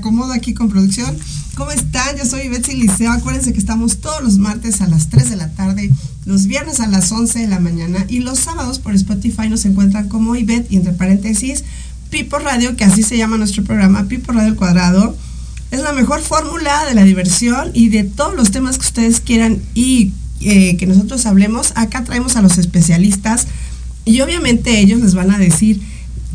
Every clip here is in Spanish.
acomodo aquí con producción. ¿Cómo están? Yo soy Betsy Liceo. Acuérdense que estamos todos los martes a las 3 de la tarde, los viernes a las 11 de la mañana y los sábados por Spotify nos encuentran como Ivette y entre paréntesis Pipo Radio, que así se llama nuestro programa, Pipo Radio Cuadrado. Es la mejor fórmula de la diversión y de todos los temas que ustedes quieran y eh, que nosotros hablemos. Acá traemos a los especialistas y obviamente ellos les van a decir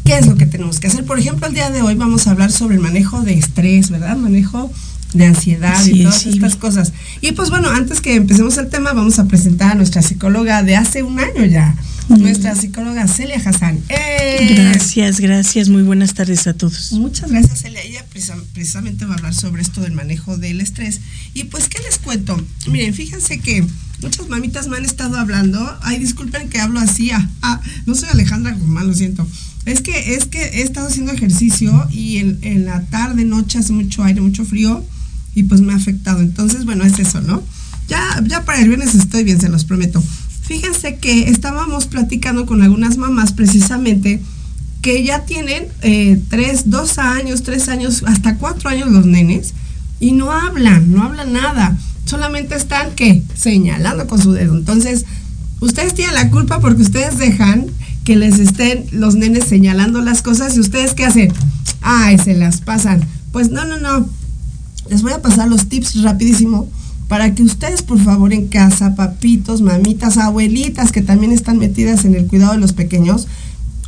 qué es lo que tenemos que hacer. Por ejemplo, el día de hoy vamos a hablar sobre el manejo de estrés, ¿verdad? Manejo de ansiedad y todas estas cosas. Y pues bueno, antes que empecemos el tema, vamos a presentar a nuestra psicóloga de hace un año ya, mm. nuestra psicóloga Celia Hassan. ¡Eh! Gracias, gracias, muy buenas tardes a todos. Muchas gracias Celia, ella precisamente va a hablar sobre esto del manejo del estrés. Y pues, ¿qué les cuento? Miren, fíjense que muchas mamitas me han estado hablando, ay, disculpen que hablo así, ah, ah no soy Alejandra Guzmán, lo siento. Es que, es que he estado haciendo ejercicio y en, en la tarde, noche hace mucho aire, mucho frío y pues me ha afectado. Entonces, bueno, es eso, ¿no? Ya, ya para el viernes estoy bien, se los prometo. Fíjense que estábamos platicando con algunas mamás precisamente que ya tienen eh, tres, dos años, tres años, hasta cuatro años los nenes y no hablan, no hablan nada. Solamente están, ¿qué? Señalando con su dedo. Entonces, ustedes tienen la culpa porque ustedes dejan que les estén los nenes señalando las cosas y ustedes qué hacen? Ay, se las pasan. Pues no, no, no les voy a pasar los tips rapidísimo para que ustedes, por favor, en casa, papitos, mamitas, abuelitas que también están metidas en el cuidado de los pequeños,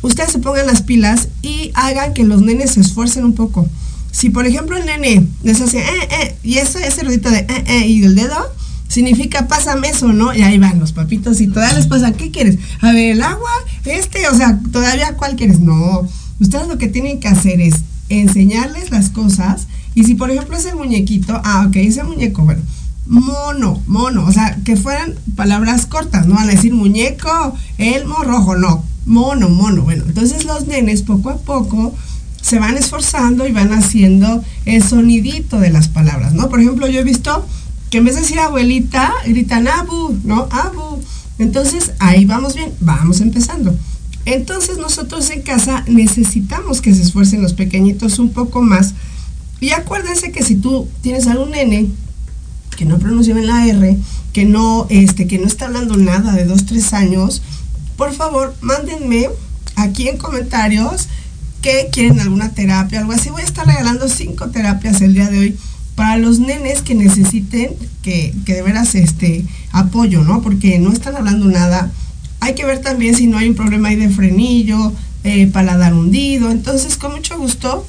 ustedes se pongan las pilas y hagan que los nenes se esfuercen un poco. Si, por ejemplo, el nene les hace, eh, eh, y ese, ese ruidito de, eh, eh, y el dedo, significa pásame eso, ¿no? Y ahí van los papitos y todavía les pasa, ¿qué quieres? A ver, el agua, este, o sea, todavía cuál quieres. No, ustedes lo que tienen que hacer es enseñarles las cosas y si por ejemplo es el muñequito, ah, ok, ese muñeco, bueno, mono, mono, o sea, que fueran palabras cortas, no van a decir muñeco, elmo rojo, no, mono, mono. Bueno, entonces los nenes poco a poco se van esforzando y van haciendo el sonidito de las palabras, ¿no? Por ejemplo, yo he visto que en vez de decir abuelita, gritan abu, ¿no? Abu. Entonces, ahí vamos bien, vamos empezando. Entonces nosotros en casa necesitamos que se esfuercen los pequeñitos un poco más y acuérdense que si tú tienes algún nene que no pronuncia bien la R, que no, este, que no está hablando nada de dos, tres años, por favor, mándenme aquí en comentarios que quieren alguna terapia, algo así. Voy a estar regalando cinco terapias el día de hoy para los nenes que necesiten que, que de veras este apoyo, ¿no? Porque no están hablando nada. Hay que ver también si no hay un problema ahí de frenillo, eh, paladar hundido. Entonces, con mucho gusto,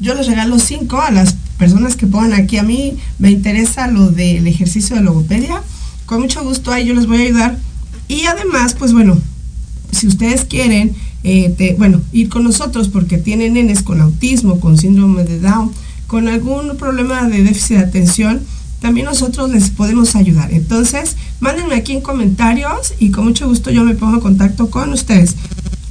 yo les regalo cinco a las personas que pongan aquí. A mí me interesa lo del ejercicio de logopedia. Con mucho gusto ahí yo les voy a ayudar. Y además, pues bueno, si ustedes quieren, eh, bueno, ir con nosotros porque tienen nenes con autismo, con síndrome de Down, con algún problema de déficit de atención, también nosotros les podemos ayudar. Entonces, mándenme aquí en comentarios y con mucho gusto yo me pongo en contacto con ustedes.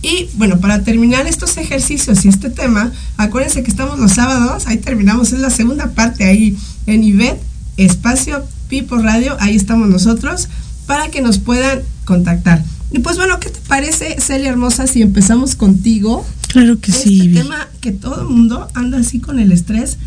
Y bueno, para terminar estos ejercicios y este tema, acuérdense que estamos los sábados, ahí terminamos, es la segunda parte ahí en IBET, Espacio Pipo Radio, ahí estamos nosotros, para que nos puedan contactar. Y pues bueno, ¿qué te parece, Celia Hermosa, si empezamos contigo? Claro que sí. Este tema que todo el mundo anda así con el estrés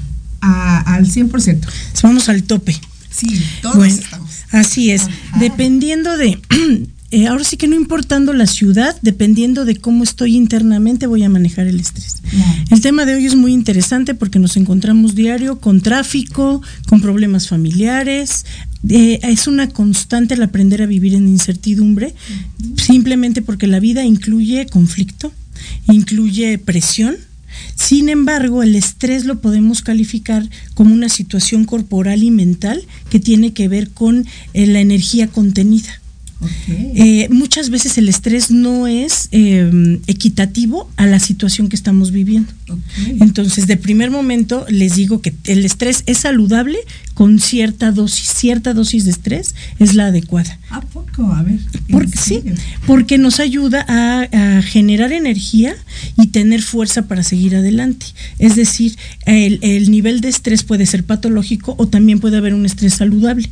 al 100%. Vamos al tope. Sí, todos estamos. Así es. Dependiendo de Eh, ahora sí que no importando la ciudad, dependiendo de cómo estoy internamente, voy a manejar el estrés. El tema de hoy es muy interesante porque nos encontramos diario con tráfico, con problemas familiares. Eh, es una constante el aprender a vivir en incertidumbre, simplemente porque la vida incluye conflicto, incluye presión. Sin embargo, el estrés lo podemos calificar como una situación corporal y mental que tiene que ver con eh, la energía contenida. Eh, muchas veces el estrés no es em, equitativo a la situación que estamos viviendo. Entonces, de primer momento les digo que el estrés es saludable con cierta dosis, cierta dosis de estrés es la adecuada. ¿A poco? A ver. Porque, sí, porque nos ayuda a, generar energía y tener fuerza para seguir adelante. Es decir, el, nivel de estrés puede ser patológico o también puede haber un estrés saludable,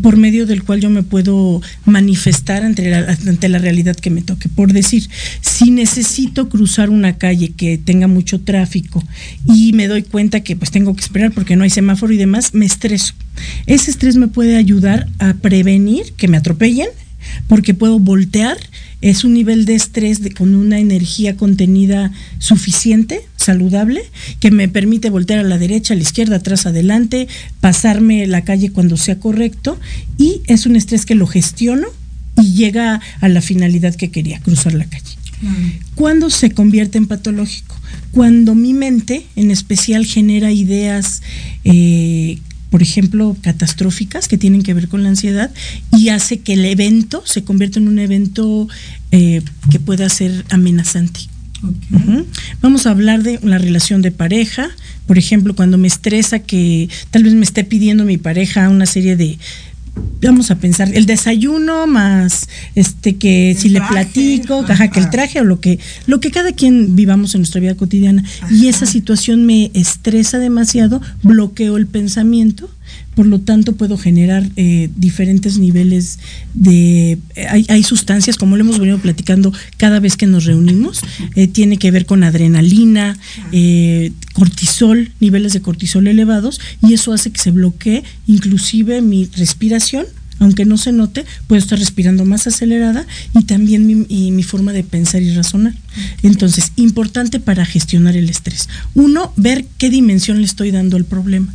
por medio del cual yo me puedo manifestar ante la, ante la realidad que me toque. Por decir, si necesito cruzar una calle que tenga mucho tráfico y me doy cuenta que pues tengo que esperar porque no hay semáforo y demás, me estreso. Ese estrés me puede ayudar a prevenir que me atropellen, porque puedo voltear. Es un nivel de estrés de, con una energía contenida suficiente, saludable, que me permite voltear a la derecha, a la izquierda, atrás, adelante, pasarme la calle cuando sea correcto. Y es un estrés que lo gestiono y llega a la finalidad que quería, cruzar la calle. ¿Cuándo se convierte en patológico? Cuando mi mente, en especial, genera ideas, eh, por ejemplo, catastróficas que tienen que ver con la ansiedad y hace que el evento se convierta en un evento eh, que pueda ser amenazante. Vamos a hablar de la relación de pareja, por ejemplo, cuando me estresa que tal vez me esté pidiendo mi pareja una serie de, vamos a pensar, el desayuno más este que si le platico, caja que el traje o lo que, lo que cada quien vivamos en nuestra vida cotidiana. Y esa situación me estresa demasiado, bloqueo el pensamiento por lo tanto puedo generar eh, diferentes niveles de... Hay, hay, sustancias, como lo hemos venido platicando cada vez que nos reunimos, eh, tiene que ver con adrenalina, eh, cortisol, niveles de cortisol elevados, y eso hace que se bloquee inclusive mi respiración aunque no se note, puedo estar respirando más acelerada y también mi, mi forma de pensar y razonar. Entonces, importante para gestionar el estrés. Uno, ver qué dimensión le estoy dando al problema.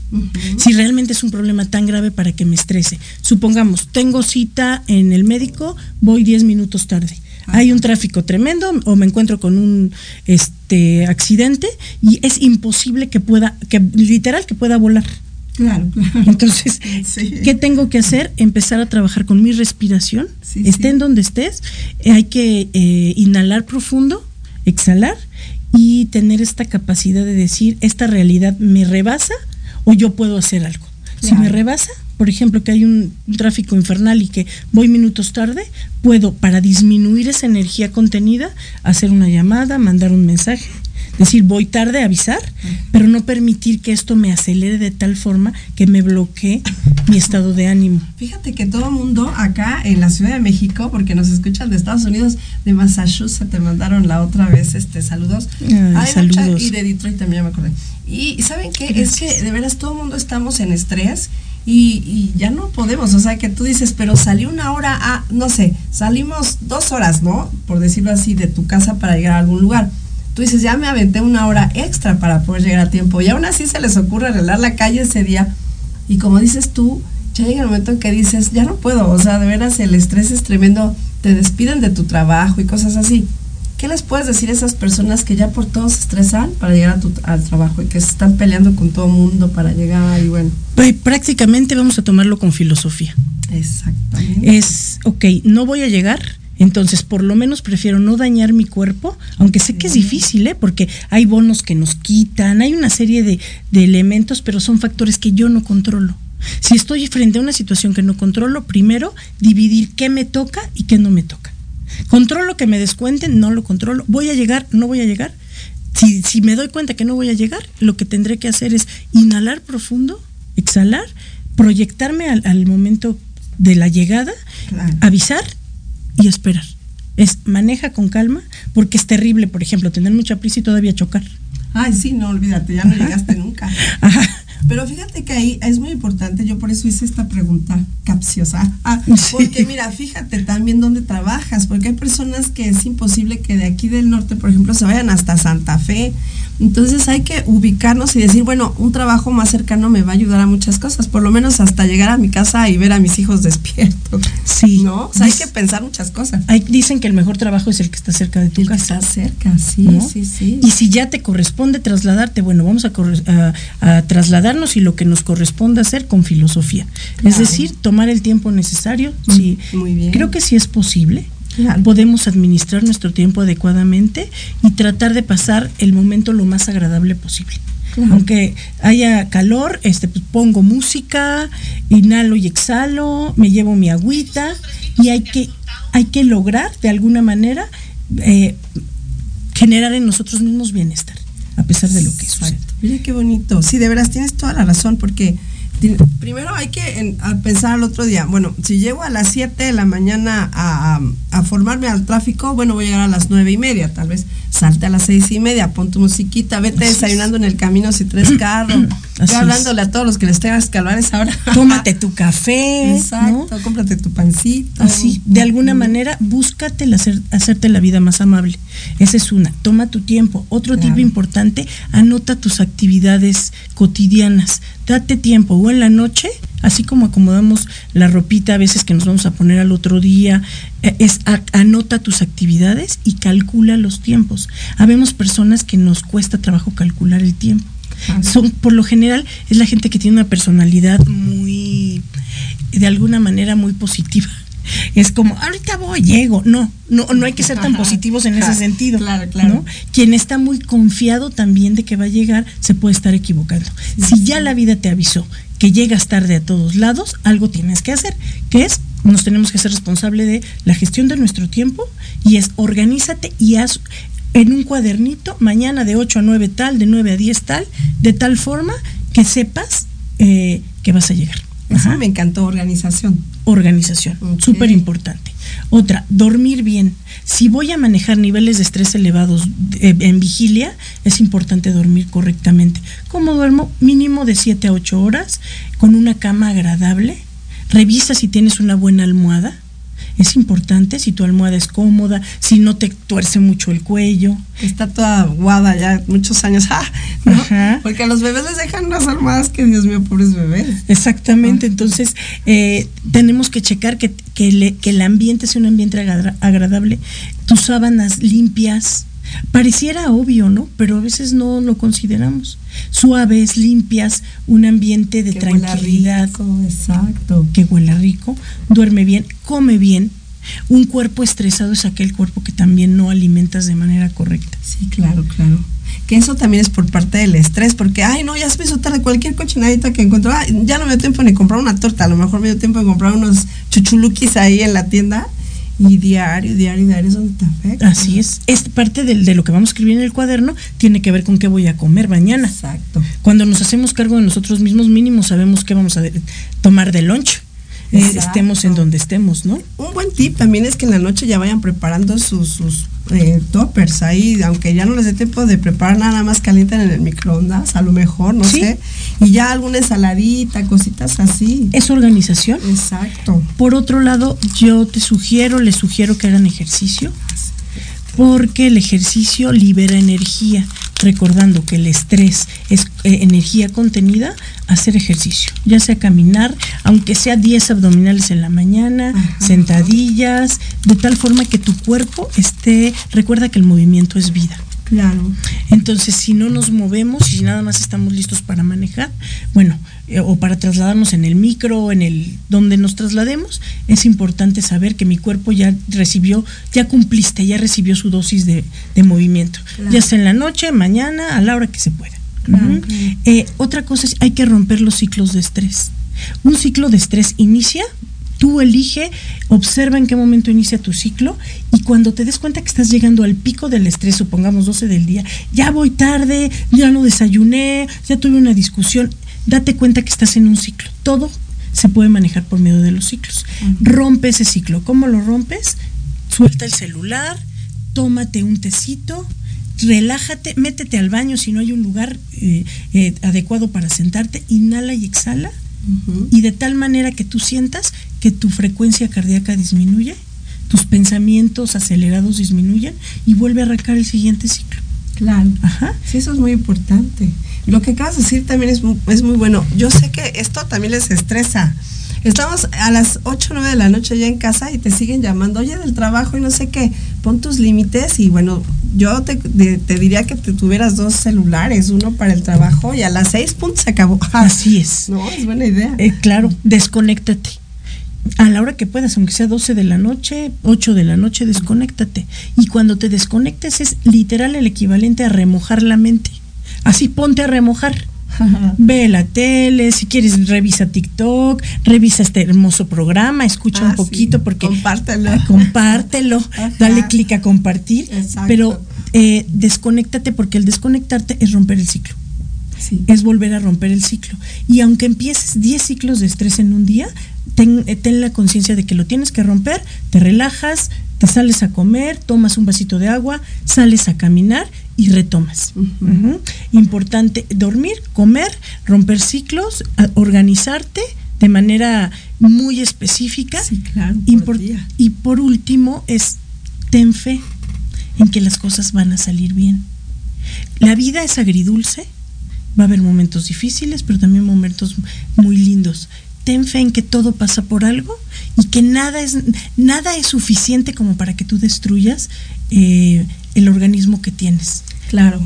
Si realmente es un problema tan grave para que me estrese. Supongamos, tengo cita en el médico, voy 10 minutos tarde. Hay un tráfico tremendo o me encuentro con un este accidente y es imposible que pueda, que literal que pueda volar. Claro, Entonces, ¿qué tengo que hacer? Empezar a trabajar con mi respiración. Esté en donde estés, eh, hay que eh, inhalar profundo, exhalar y tener esta capacidad de decir, esta realidad me rebasa o yo puedo hacer algo. Si me rebasa, por ejemplo, que hay un, un, tráfico infernal y que voy minutos tarde, puedo, para disminuir esa energía contenida, hacer una llamada, mandar un mensaje decir, voy tarde a avisar, pero no permitir que esto me acelere de tal forma que me bloquee mi estado de ánimo. Fíjate que todo mundo acá en la Ciudad de México, porque nos escuchan de Estados Unidos, de Massachusetts, te mandaron la otra vez este saludos. saludos. y de Detroit también me acordé. Y ¿saben qué? Es que de veras todo el mundo estamos en estrés. Y, y, ya no podemos, o sea que tú dices, pero salí una hora a, no sé, salimos dos horas, ¿no? Por decirlo así, de tu casa para llegar a algún lugar tú dices, ya me aventé una hora extra para poder llegar a tiempo. Y aún así se les ocurre arreglar la calle ese día. Y como dices tú, ya llega el momento en que dices, ya no puedo. O sea, de veras el estrés es tremendo. Te despiden de tu trabajo y cosas así. ¿Qué les puedes decir a esas personas que ya por todo se estresan para llegar al trabajo y que se están peleando con todo el mundo para llegar y bueno? Pues prácticamente vamos a tomarlo con filosofía. Exactamente. Es, ok, no voy a llegar, entonces, por lo menos prefiero no dañar mi cuerpo, aunque sé que es difícil, ¿eh? porque hay bonos que nos quitan, hay una serie de, de elementos, pero son factores que yo no controlo. Si estoy frente a una situación que no controlo, primero dividir qué me toca y qué no me toca. Controlo que me descuenten, no lo controlo. Voy a llegar, no voy a llegar. Si, si me doy cuenta que no voy a llegar, lo que tendré que hacer es inhalar profundo, exhalar, proyectarme al, al momento de la llegada, avisar y esperar. Es maneja con calma, porque es terrible, por ejemplo, tener mucha prisa y todavía chocar. Ay, sí, no, olvídate, ya no llegaste nunca. Pero fíjate que ahí es muy importante, yo por eso hice esta pregunta capciosa. Ah, porque mira, fíjate también dónde trabajas, porque hay personas que es imposible que de aquí del norte, por ejemplo, se vayan hasta Santa Fe entonces hay que ubicarnos y decir, bueno, un trabajo más cercano me va a ayudar a muchas cosas, por lo menos hasta llegar a mi casa y ver a mis hijos despiertos. Sí. ¿No? O sea, hay que pensar muchas cosas. Hay, dicen que el mejor trabajo es el que está cerca de tu el casa. está cerca, sí, sí, sí. Y si ya te corresponde trasladarte, bueno, vamos a, a, y lo que nos corresponde hacer con filosofía. Es decir, tomar el tiempo necesario. sí. Muy bien. Creo que sí es posible podemos administrar nuestro tiempo adecuadamente y tratar de pasar el momento lo más agradable posible. Aunque haya calor, este, pues pongo música, inhalo y exhalo, me llevo mi agüita y hay que, hay que lograr de alguna manera eh, generar en nosotros mismos bienestar, a pesar de lo que sucede. Mira qué bonito. Sí, de veras tienes toda la razón, porque primero hay que pensar al otro día, bueno, si llego a las 7 de la mañana a, formarme al tráfico, bueno, voy a llegar a las nueve y media, tal vez. Salte a las seis y media, pon tu musiquita, vete desayunando en el camino si traes Estoy hablándole a todos los que les tengas que hablar esa hora. Tómate tu café. Exacto, cómprate tu pancito. Así, de alguna manera, búscate hacer, hacerte la vida más amable. Esa es una. Toma tu tiempo. Otro tipo importante, anota tus actividades cotidianas. Date tiempo o en la noche, así como acomodamos la ropita a veces que nos vamos a poner al otro día, eh, es anota tus actividades y calcula los tiempos. Habemos personas que nos cuesta trabajo calcular el tiempo. Son, por lo general, es la gente que tiene una personalidad muy, de alguna manera, muy positiva. Es como, ahorita voy, llego. No, no, no hay que ser tan positivos en ese sentido. Claro, claro. Quien está muy confiado también de que va a llegar, se puede estar equivocando. si ya la vida te avisó que llegas tarde a todos lados, algo tienes que hacer, que es nos tenemos que ser responsable de la gestión de nuestro tiempo y es organízate y haz en un cuadernito, mañana de 8 a 9 tal, de 9 a 10 tal, de tal forma que sepas eh, que vas a llegar. Eso me encantó, organización. Organización, súper importante. Otra, dormir bien. Si voy a manejar niveles de estrés elevados eh, en vigilia, es importante dormir correctamente. ¿Cómo duermo? Mínimo de 7 a 8 horas, con una cama agradable. Revisa si tienes una buena almohada es importante si tu almohada es cómoda, si no te tuerce mucho el cuello. Está toda aguada ya muchos años, ah, porque a los bebés les dejan unas almohadas que, Dios mío, pobres bebés. Exactamente, entonces eh, tenemos que checar que, que, el ambiente sea un ambiente agradable, tus sábanas limpias, Pareciera obvio, ¿no? Pero a veces no lo consideramos. Suaves, limpias, un ambiente de tranquilidad. exacto. Que huela rico, duerme bien, come bien. Un cuerpo estresado es aquel cuerpo que también no alimentas de manera correcta. Sí, claro, claro. Que eso también es por parte del estrés, porque, ay, no, ya se me hizo tarde cualquier cochinadita que encuentro. ya no me dio tiempo ni comprar una torta, a lo mejor me dio tiempo de comprar unos chuchuluquis ahí en la tienda y diario, diario, diario es donde te afecta. Así es. Es parte de, lo que vamos a escribir en el cuaderno, tiene que ver con qué voy a comer mañana. Exacto. Cuando nos hacemos cargo de nosotros mismos, mínimo sabemos qué vamos a tomar de lunch. Eh, estemos en donde estemos, ¿no? Un buen tip también es que en la noche ya vayan preparando sus, sus eh, toppers ahí, aunque ya no les dé tiempo de preparar nada más calienten en el microondas, a lo mejor, no sé, y ya alguna ensaladita, cositas así. Es organización. Exacto. Por otro lado, yo te sugiero, les sugiero que hagan ejercicio porque el ejercicio libera energía, recordando que el estrés es eh, energía contenida, hacer ejercicio, ya sea caminar, aunque sea 10 abdominales en la mañana, sentadillas, de tal forma que tu cuerpo esté, recuerda que el movimiento es vida. Claro. Entonces, si no nos movemos y nada más estamos listos para manejar, bueno, eh, o para trasladarnos en el micro, en el donde nos traslademos, es importante saber que mi cuerpo ya recibió, ya cumpliste, ya recibió su dosis de, movimiento, ya sea en la noche, mañana, a la hora que se pueda. Eh, otra cosa es, hay que romper los ciclos de estrés. Un ciclo de estrés inicia Tú elige, observa en qué momento inicia tu ciclo y cuando te des cuenta que estás llegando al pico del estrés, supongamos 12 del día, ya voy tarde, ya no desayuné, ya tuve una discusión, date cuenta que estás en un ciclo. Todo se puede manejar por medio de los ciclos. Rompe ese ciclo. ¿Cómo lo rompes? Suelta el celular, tómate un tecito, relájate, métete al baño si no hay un lugar eh, eh, adecuado para sentarte, inhala y exhala. Y de tal manera que tú sientas que tu frecuencia cardíaca disminuye, tus pensamientos acelerados disminuyen y vuelve a arrancar el siguiente ciclo. Claro. Ajá. Sí, eso es muy importante. Lo que acabas de decir también es muy, es muy bueno. Yo sé que esto también les estresa. Estamos a las 8 o 9 de la noche ya en casa y te siguen llamando, oye, del trabajo y no sé qué, pon tus límites y bueno, yo te, diría que te tuvieras dos celulares, uno para el trabajo y a las 6 puntos se acabó. Así es. No, es buena idea. Eh, claro, desconéctate. A la hora que puedas, aunque sea 12 de la noche, 8 de la noche, desconéctate. Y cuando te desconectes es literal el equivalente a remojar la mente así ponte a remojar. Ve la tele, si quieres revisa TikTok, revisa este hermoso programa, escucha un ah, poquito porque compártelo, compártelo, dale clic a compartir, pero eh, desconéctate porque el desconectarte es romper el ciclo. Es volver a romper el ciclo. Y aunque empieces 10 ciclos de estrés en un día, ten, eh, ten la conciencia de que lo tienes que romper, te relajas, te sales a comer, tomas un vasito de agua, sales a caminar y retomas. Importante dormir, comer, romper ciclos, organizarte de manera muy específica. Sí, claro, y por último es ten fe en que las cosas van a salir bien. La vida es agridulce, va a haber momentos difíciles, pero también momentos muy lindos. Ten fe en que todo pasa por algo y que nada es, nada es suficiente como para que tú destruyas eh, el organismo que tienes. Claro,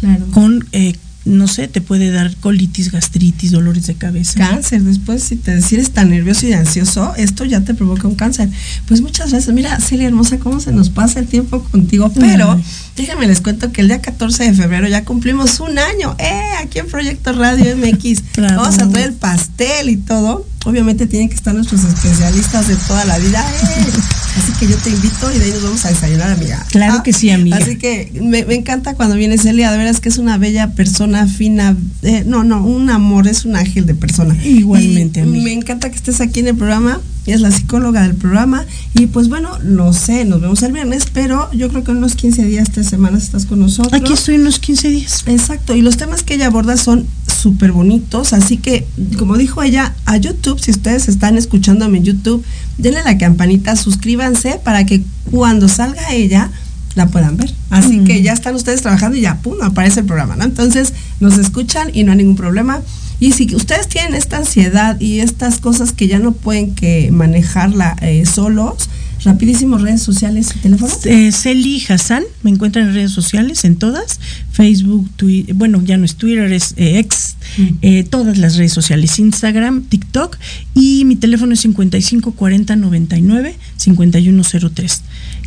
claro. Con, eh, no sé, te puede dar colitis, gastritis, dolores de cabeza. Cáncer, después si te decides tan nervioso y ansioso, esto ya te provoca un cáncer. Pues muchas veces, mira, Celia hermosa, cómo se nos pasa el tiempo contigo, pero déjame les cuento que el día 14 de febrero ya cumplimos un año, eh, aquí en Proyecto Radio MX. Vamos a traer el pastel y todo. Obviamente tienen que estar nuestros especialistas de toda la vida. Eh. Así que yo te invito y de ahí nos vamos a desayunar, amiga. Claro ah, que sí, amiga. Así que me, encanta cuando viene Celia, de veras que es una bella persona, fina. Eh, no, no, un amor, es un ángel de persona. Igualmente, amiga. Me encanta que estés aquí en el programa es la psicóloga del programa. Y pues bueno, no sé, nos vemos el viernes, pero yo creo que en unos 15 días, tres semanas estás con nosotros. Aquí estoy unos 15 días. Exacto, y los temas que ella aborda son súper bonitos, así que como dijo ella, a YouTube, si ustedes están escuchándome en YouTube, denle la campanita, suscríbanse para que cuando salga ella la puedan ver. Así que ya están ustedes trabajando y ya, pum, aparece el programa, ¿no? Entonces nos escuchan y no hay ningún problema. Y si ustedes tienen esta ansiedad y estas cosas que ya no pueden que manejarla eh, solos, rapidísimo redes sociales y teléfono. Eh, Celi Hassan, me encuentran en redes sociales, en todas, Facebook, Twitter, bueno, ya no es Twitter, es eh, ex, mm. eh, todas las redes sociales, Instagram, TikTok y mi teléfono es 5540 99 5103.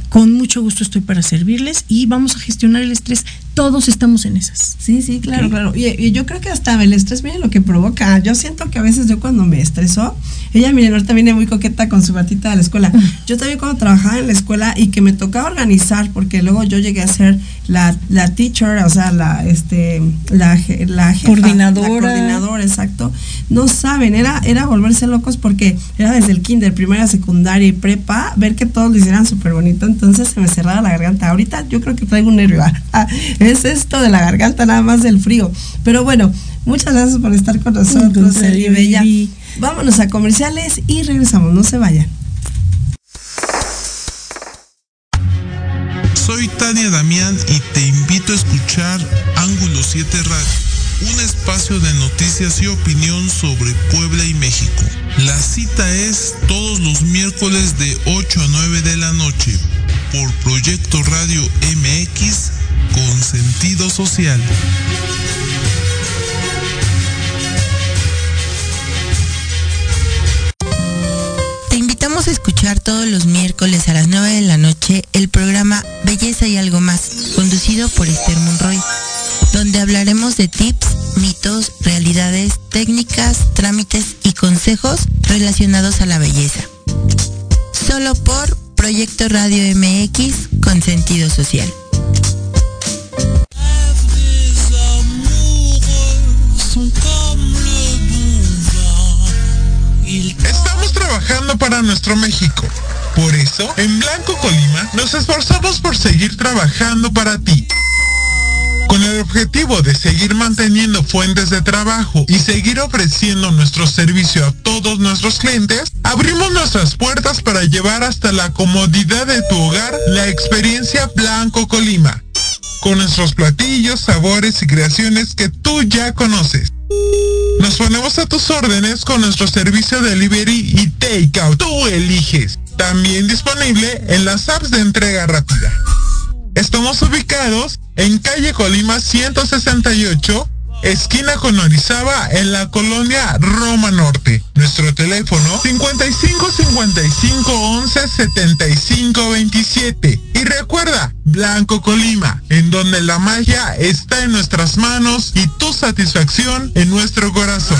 Con mucho gusto estoy para servirles y vamos a gestionar el estrés. Todos estamos en esas. Sí, sí, claro, claro. Y, yo creo que hasta el estrés, viene lo que provoca. Yo siento que a veces yo cuando me estreso, ella, miren, ahorita viene muy coqueta con su batita de la escuela. Yo también cuando trabajaba en la escuela y que me tocaba organizar, porque luego yo llegué a ser la, la teacher, o sea, la, este, la, la coordinadora. La coordinadora, exacto. No saben, era, era volverse locos porque era desde el kinder, primaria, secundaria y prepa, ver que todos lo hicieran súper bonito. Entonces se me cerraba la garganta. Ahorita yo creo que traigo un nervio. Ah, es esto de la garganta, nada más del frío. Pero bueno, muchas gracias por estar con nosotros, Eli Bella. Vámonos a comerciales y regresamos, no se vayan. Soy Tania Damián y te invito a escuchar Ángulo 7 Radio, un espacio de noticias y opinión sobre Puebla y México. La cita es todos los miércoles de 8 a 9 de la noche por Proyecto Radio MX con sentido social. Te invitamos a escuchar todos los miércoles a las 9 de la noche el programa Belleza y algo más, conducido por Esther Monroy, donde hablaremos de tips, mitos, realidades, técnicas, trámites y consejos relacionados a la belleza. Solo por Proyecto Radio MX con sentido social. Estamos trabajando para nuestro México. Por eso, en Blanco Colima, nos esforzamos por seguir trabajando para ti. Con el objetivo de seguir manteniendo fuentes de trabajo y seguir ofreciendo nuestro servicio a todos nuestros clientes, abrimos nuestras puertas para llevar hasta la comodidad de tu hogar la experiencia Blanco Colima con nuestros platillos, sabores y creaciones que tú ya conoces. Nos ponemos a tus órdenes con nuestro servicio de delivery y takeout. Tú eliges. También disponible en las apps de entrega rápida. Estamos ubicados en calle Colima 168, esquina con Orizaba, en la colonia Roma Norte. Nuestro teléfono 55 55 11 75 27. Y recuerda, Blanco Colima, en donde la magia está en nuestras manos y tu satisfacción en nuestro corazón.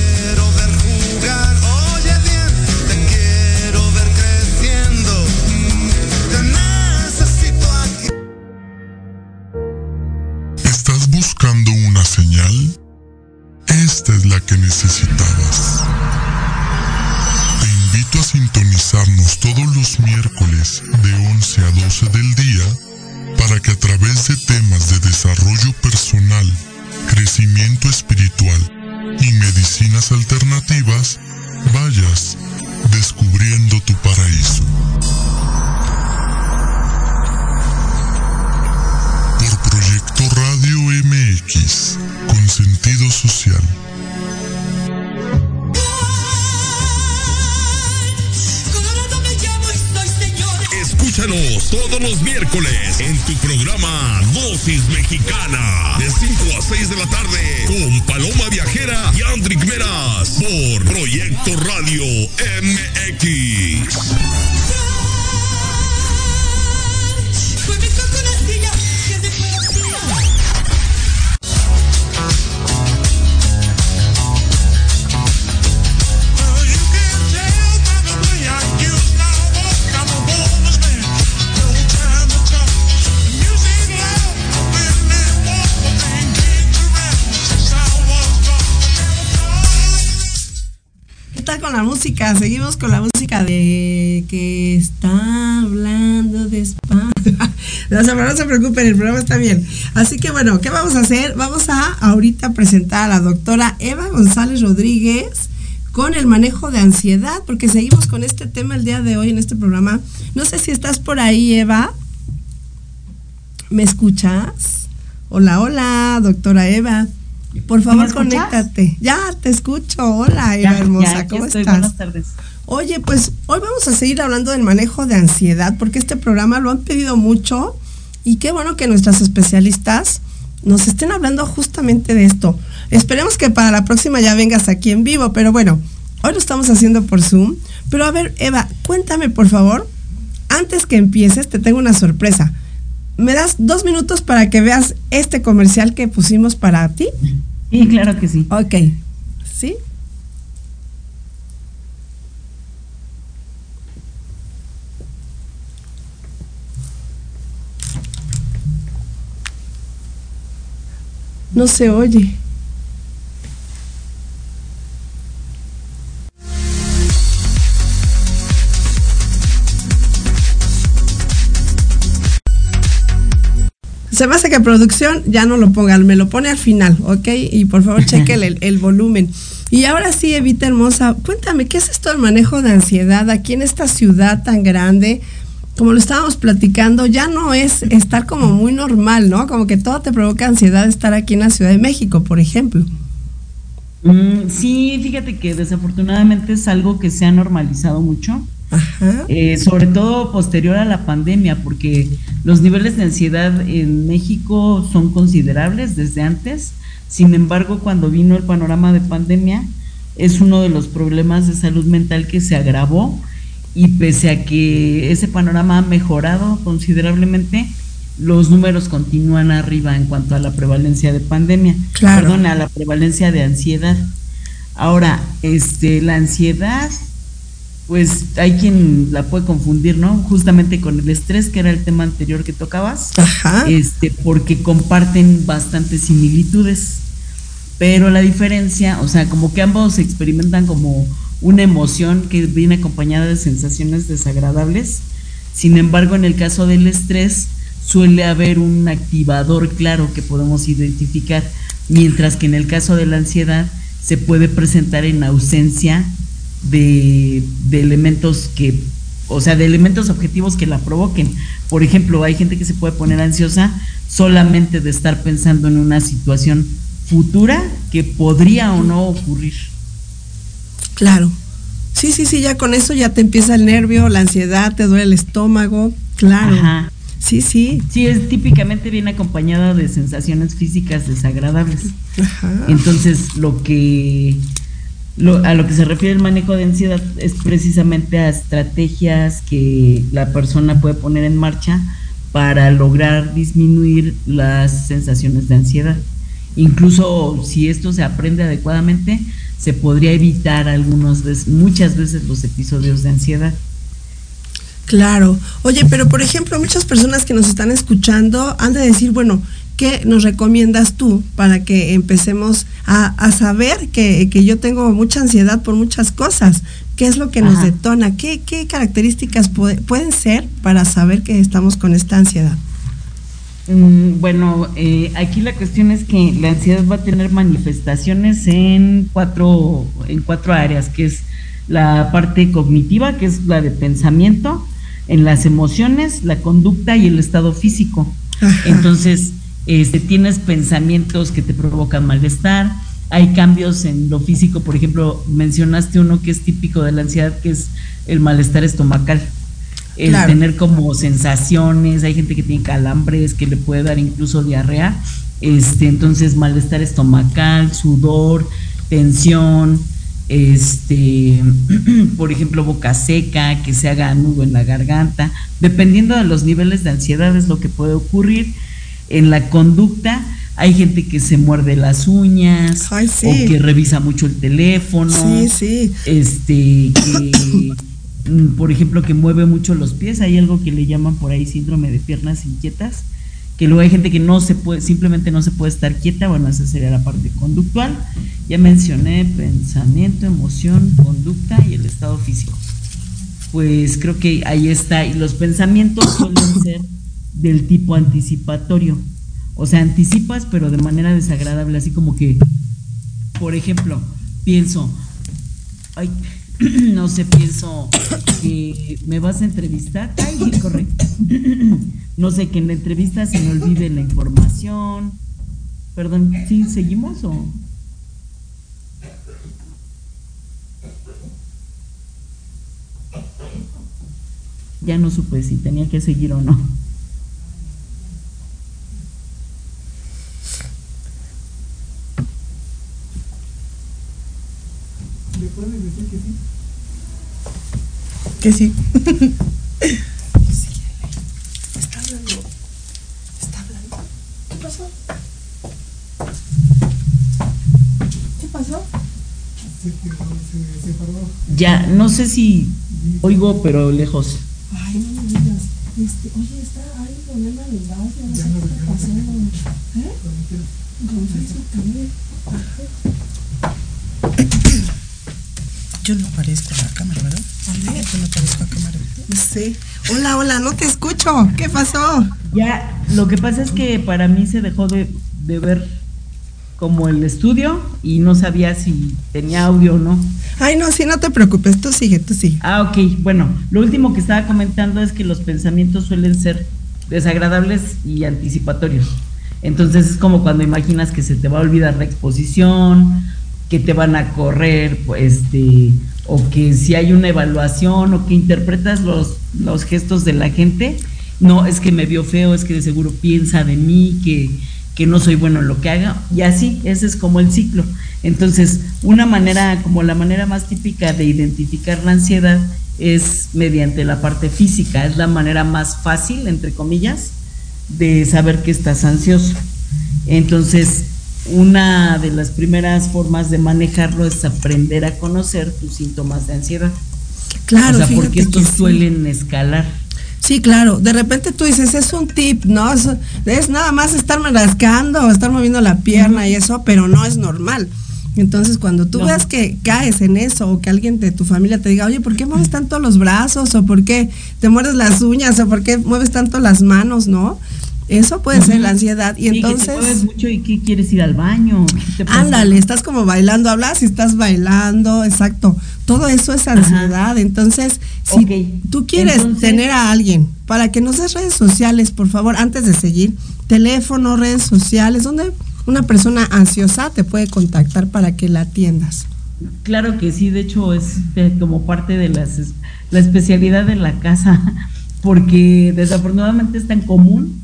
Buscando una señal? Esta es la que necesitabas. Te invito a sintonizarnos todos los miércoles de 11 a 12 del día para que a través de temas de desarrollo personal, crecimiento espiritual y medicinas alternativas vayas descubriendo tu paraíso. Proyecto Radio MX con sentido social. Escúchanos todos los miércoles en tu programa Dosis Mexicana de 5 a 6 de la tarde con Paloma Viajera y Andrick Meras por Proyecto Radio MX. La música, seguimos con la música de que está hablando despacio. no, no se preocupen, el programa está bien. Así que bueno, ¿qué vamos a hacer? Vamos a ahorita presentar a la doctora Eva González Rodríguez con el manejo de ansiedad, porque seguimos con este tema el día de hoy en este programa. No sé si estás por ahí, Eva. ¿Me escuchas? Hola, hola, doctora Eva. Por favor, conéctate. Ya te escucho. Hola, Eva hermosa, ¿cómo estás? Buenas tardes. Oye, pues hoy vamos a seguir hablando del manejo de ansiedad, porque este programa lo han pedido mucho y qué bueno que nuestras especialistas nos estén hablando justamente de esto. Esperemos que para la próxima ya vengas aquí en vivo, pero bueno, hoy lo estamos haciendo por Zoom. Pero a ver, Eva, cuéntame por favor, antes que empieces, te tengo una sorpresa. ¿Me das dos minutos para que veas este comercial que pusimos para ti? Sí, claro que sí. Ok. ¿Sí? No se oye. Se me hace que producción ya no lo pongan, me lo pone al final, ¿ok? Y por favor cheque el, el, volumen. Y ahora sí, Evita Hermosa, cuéntame, ¿qué es esto del manejo de ansiedad aquí en esta ciudad tan grande? Como lo estábamos platicando, ya no es estar como muy normal, ¿no? Como que todo te provoca ansiedad estar aquí en la Ciudad de México, por ejemplo. Mm, sí, fíjate que desafortunadamente es algo que se ha normalizado mucho. Eh, sobre todo posterior a la pandemia, porque los niveles de ansiedad en México son considerables desde antes. Sin embargo, cuando vino el panorama de pandemia, es uno de los problemas de salud mental que se agravó y pese a que ese panorama ha mejorado considerablemente, los números continúan arriba en cuanto a la prevalencia de pandemia, perdón, a la prevalencia de ansiedad. Ahora, este, la ansiedad pues hay quien la puede confundir, ¿no? Justamente con el estrés, que era el tema anterior que tocabas, Ajá. este, porque comparten bastantes similitudes. pero la diferencia, o sea, como que ambos experimentan como una emoción que viene acompañada de sensaciones desagradables. Sin embargo, en el caso del estrés suele haber un activador claro que podemos identificar, mientras que en el caso de la ansiedad se puede presentar en ausencia de, de elementos que o sea, de elementos objetivos que la provoquen. Por ejemplo, hay gente que se puede poner ansiosa solamente de estar pensando en una situación futura que podría o no ocurrir. Claro. Sí, sí, sí, ya con eso ya te empieza el nervio, la ansiedad, te duele el estómago. Claro. Ajá. Sí, sí. Sí, es típicamente viene acompañada de sensaciones físicas desagradables. Ajá. Entonces, lo que a lo que se refiere el manejo de ansiedad es precisamente a estrategias que la persona puede poner en marcha para lograr disminuir las sensaciones de ansiedad. Incluso si esto se aprende adecuadamente, se podría evitar algunos muchas veces los episodios de ansiedad. Claro. Oye, pero por ejemplo, muchas personas que nos están escuchando han de decir, bueno, ¿qué nos recomiendas tú para que empecemos a, saber que, yo tengo mucha ansiedad por muchas cosas? ¿Qué es lo que nos detona? ¿Qué, características pueden ser para saber que estamos con esta ansiedad? Mm, bueno, eh, aquí la cuestión es que la ansiedad va a tener manifestaciones en cuatro, en cuatro áreas, que es la parte cognitiva, que es la de pensamiento, en las emociones, la conducta y el estado físico. Entonces, este, tienes pensamientos que te provocan malestar, hay cambios en lo físico, por ejemplo, mencionaste uno que es típico de la ansiedad, que es el malestar estomacal. El tener como sensaciones, hay gente que tiene calambres, que le puede dar incluso diarrea, este, entonces malestar estomacal, sudor, tensión, este, por ejemplo, boca seca, que se haga nudo en la garganta, dependiendo de los niveles de ansiedad es lo que puede ocurrir en la conducta hay gente que se muerde las uñas o que revisa mucho el teléfono. Sí, sí. Este, que, mm, por ejemplo, que mueve mucho los pies. Hay algo que le llaman por ahí síndrome de piernas inquietas. Que luego hay gente que no se puede, simplemente no se puede estar quieta. Bueno, esa sería la parte conductual. Ya mencioné pensamiento, emoción, conducta y el estado físico. Pues creo que ahí está. Y los pensamientos suelen ser del tipo anticipatorio. O sea, anticipas, pero de manera desagradable, así como que, por ejemplo, pienso, ay, no sé, pienso que me vas a entrevistar, ay, correcto, no sé, que en la entrevista se me olvide la información, perdón, ¿sí seguimos o...? Ya no supe si tenía que seguir o no. Que sí. Está hablando. Está hablando. ¿Qué pasó? ¿Qué pasó? Ya, no sé si oigo, pero lejos. Ay, no me digas. Este, oye, está ahí problema de gas, no sé qué está pasando. ¿Eh? Con Facebook también. Yo no aparezco a la cámara, ¿verdad? Yo no aparezco a cámara. Sí. Hola, hola, no te escucho. ¿Qué pasó? Ya, lo que pasa es que para mí se dejó de, ver como el estudio y no sabía si tenía audio o no. Ay, no, sí, no te preocupes, tú sigue, tú sigue. Ah, ok, bueno, lo último que estaba comentando es que los pensamientos suelen ser desagradables y anticipatorios. Entonces es como cuando imaginas que se te va a olvidar la exposición que te van a correr, pues, este, o que si hay una evaluación o que interpretas los, los gestos de la gente, no, es que me vio feo, es que de seguro piensa de mí, que, que no soy bueno en lo que haga, y así, ese es como el ciclo. Entonces, una manera, como la manera más típica de identificar la ansiedad es mediante la parte física, es la manera más fácil, entre comillas, de saber que estás ansioso. Entonces, una de las primeras formas de manejarlo es aprender a conocer tus síntomas de ansiedad. Claro, o sea, porque estos suelen escalar. Sí, claro. De repente tú dices, es un tip, ¿no? Es, nada más estarme rascando o estar moviendo la pierna y eso, pero no es normal. Entonces, cuando tú veas que caes en eso o que alguien de tu familia te diga, oye, ¿por qué mueves tanto los brazos? ¿O por qué te mueres las uñas? ¿O por qué mueves tanto las manos? ¿No? Eso puede ser la ansiedad. Y entonces. Que te mucho y qué quieres ir al baño. Ándale, estás como bailando, hablas y estás bailando, exacto. Todo eso es ansiedad. Entonces, si tú quieres tener a alguien para que nos des redes sociales, por favor, antes de seguir, teléfono, redes sociales, donde una persona ansiosa te puede contactar para que la atiendas. Claro que sí, de hecho es eh, como parte de las, la especialidad de la casa, porque desafortunadamente es tan común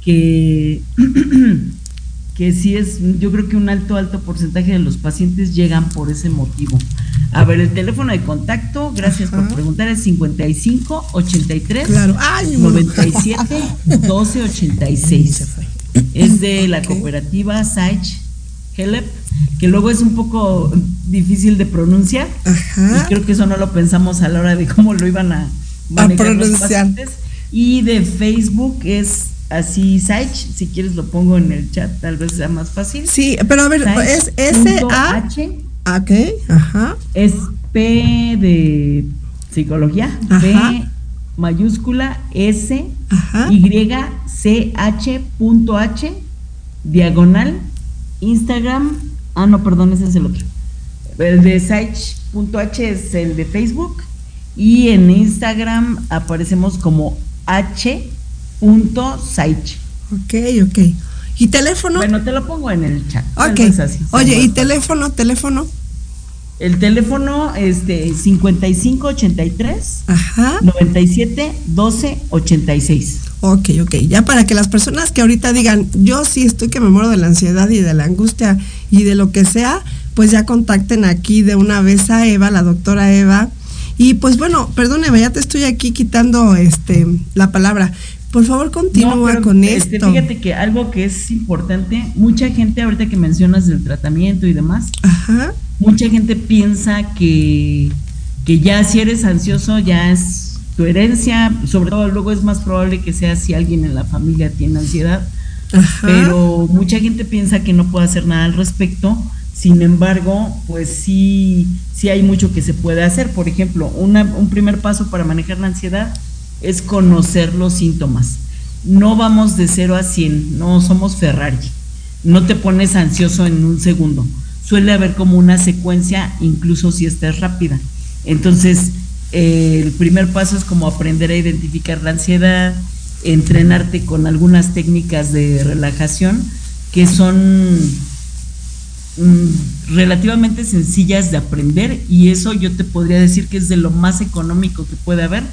que, que sí es, yo creo que un alto, alto porcentaje de los pacientes llegan por ese motivo. A ver, el teléfono de contacto, gracias por preguntar, es 55 83 claro. 97 12 86. Es de la cooperativa Saich Helep, que luego es un poco difícil de pronunciar. Y creo que eso no lo pensamos a la hora de cómo lo iban a manejar los pacientes. Y de Facebook es así Saich, si quieres lo pongo en el chat, tal vez sea más fácil. Sí, pero a ver, es S A H, ok, ajá. Es P de psicología, P mayúscula S Y C H punto H diagonal Instagram. Ah, no, perdón, ese es el otro. El de Saich.h es el de Facebook y en Instagram aparecemos como H Ok, ok. ¿Y teléfono? Bueno, te lo pongo en el chat. Ok. Oye, ¿y teléfono, teléfono? El teléfono, este, 5583 Ajá. 97 12 86. Ok, ok. Ya para que las personas que ahorita digan, yo sí estoy que me muero de la ansiedad y de la angustia y de lo que sea, pues ya contacten aquí de una vez a Eva, la doctora Eva. Y pues bueno, perdóneme, ya te estoy aquí quitando este la palabra, por favor, continúa con este, esto. Fíjate que algo que es importante, mucha gente ahorita que mencionas del tratamiento y demás, mucha gente piensa que, que ya si eres ansioso ya es tu herencia, sobre todo luego es más probable que sea si alguien en la familia tiene ansiedad, pero mucha gente piensa que no puede hacer nada al respecto. Sin embargo, pues sí, sí hay mucho que se puede hacer. Por ejemplo, un primer paso para manejar la ansiedad es conocer los síntomas. No vamos de 0 a 100, no somos Ferrari. No te pones ansioso en un segundo. Suele haber como una secuencia, incluso si es rápida. Entonces, eh, el primer paso es como aprender a identificar la ansiedad, entrenarte con algunas técnicas de relajación que son mm, relativamente sencillas de aprender y eso yo te podría decir que es de lo más económico que puede haber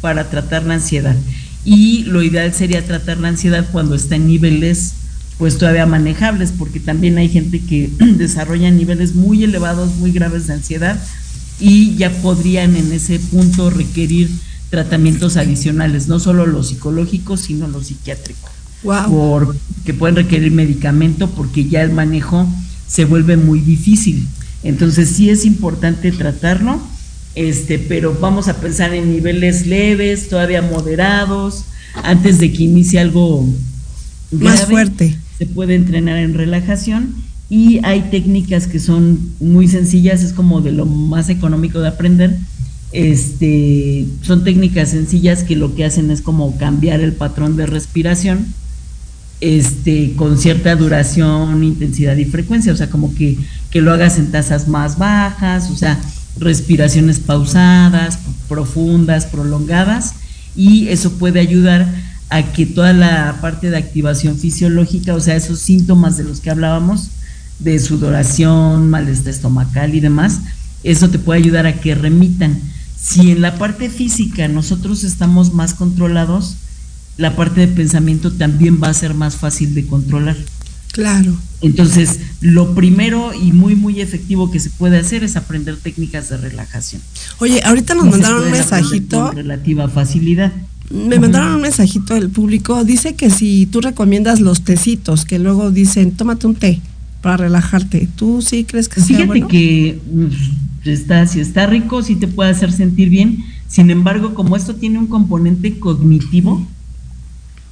para tratar la ansiedad. Y lo ideal sería tratar la ansiedad cuando está en niveles pues todavía manejables, porque también hay gente que desarrolla niveles muy elevados, muy graves de ansiedad y ya podrían en ese punto requerir tratamientos adicionales, no solo lo psicológico, sino lo psiquiátrico. Wow. que pueden requerir medicamento porque ya el manejo se vuelve muy difícil. Entonces sí es importante tratarlo este, pero vamos a pensar en niveles leves, todavía moderados, antes de que inicie algo más fuerte. Se puede entrenar en relajación y hay técnicas que son muy sencillas, es como de lo más económico de aprender. Este, son técnicas sencillas que lo que hacen es como cambiar el patrón de respiración este, con cierta duración, intensidad y frecuencia, o sea, como que, que lo hagas en tasas más bajas, o sea, respiraciones pausadas, profundas, prolongadas, y eso puede ayudar a que toda la parte de activación fisiológica, o sea, esos síntomas de los que hablábamos, de sudoración, malestar estomacal y demás, eso te puede ayudar a que remitan. Si en la parte física nosotros estamos más controlados, la parte de pensamiento también va a ser más fácil de controlar. Claro. Entonces, lo primero y muy, muy efectivo que se puede hacer es aprender técnicas de relajación. Oye, ahorita nos mandaron un mensajito. Con relativa facilidad. Me mandaron un mensajito del público. Dice que si tú recomiendas los tecitos, que luego dicen, tómate un té para relajarte. ¿Tú sí crees que Fíjate sea bueno? que mm, está, si está rico, sí te puede hacer sentir bien. Sin embargo, como esto tiene un componente cognitivo,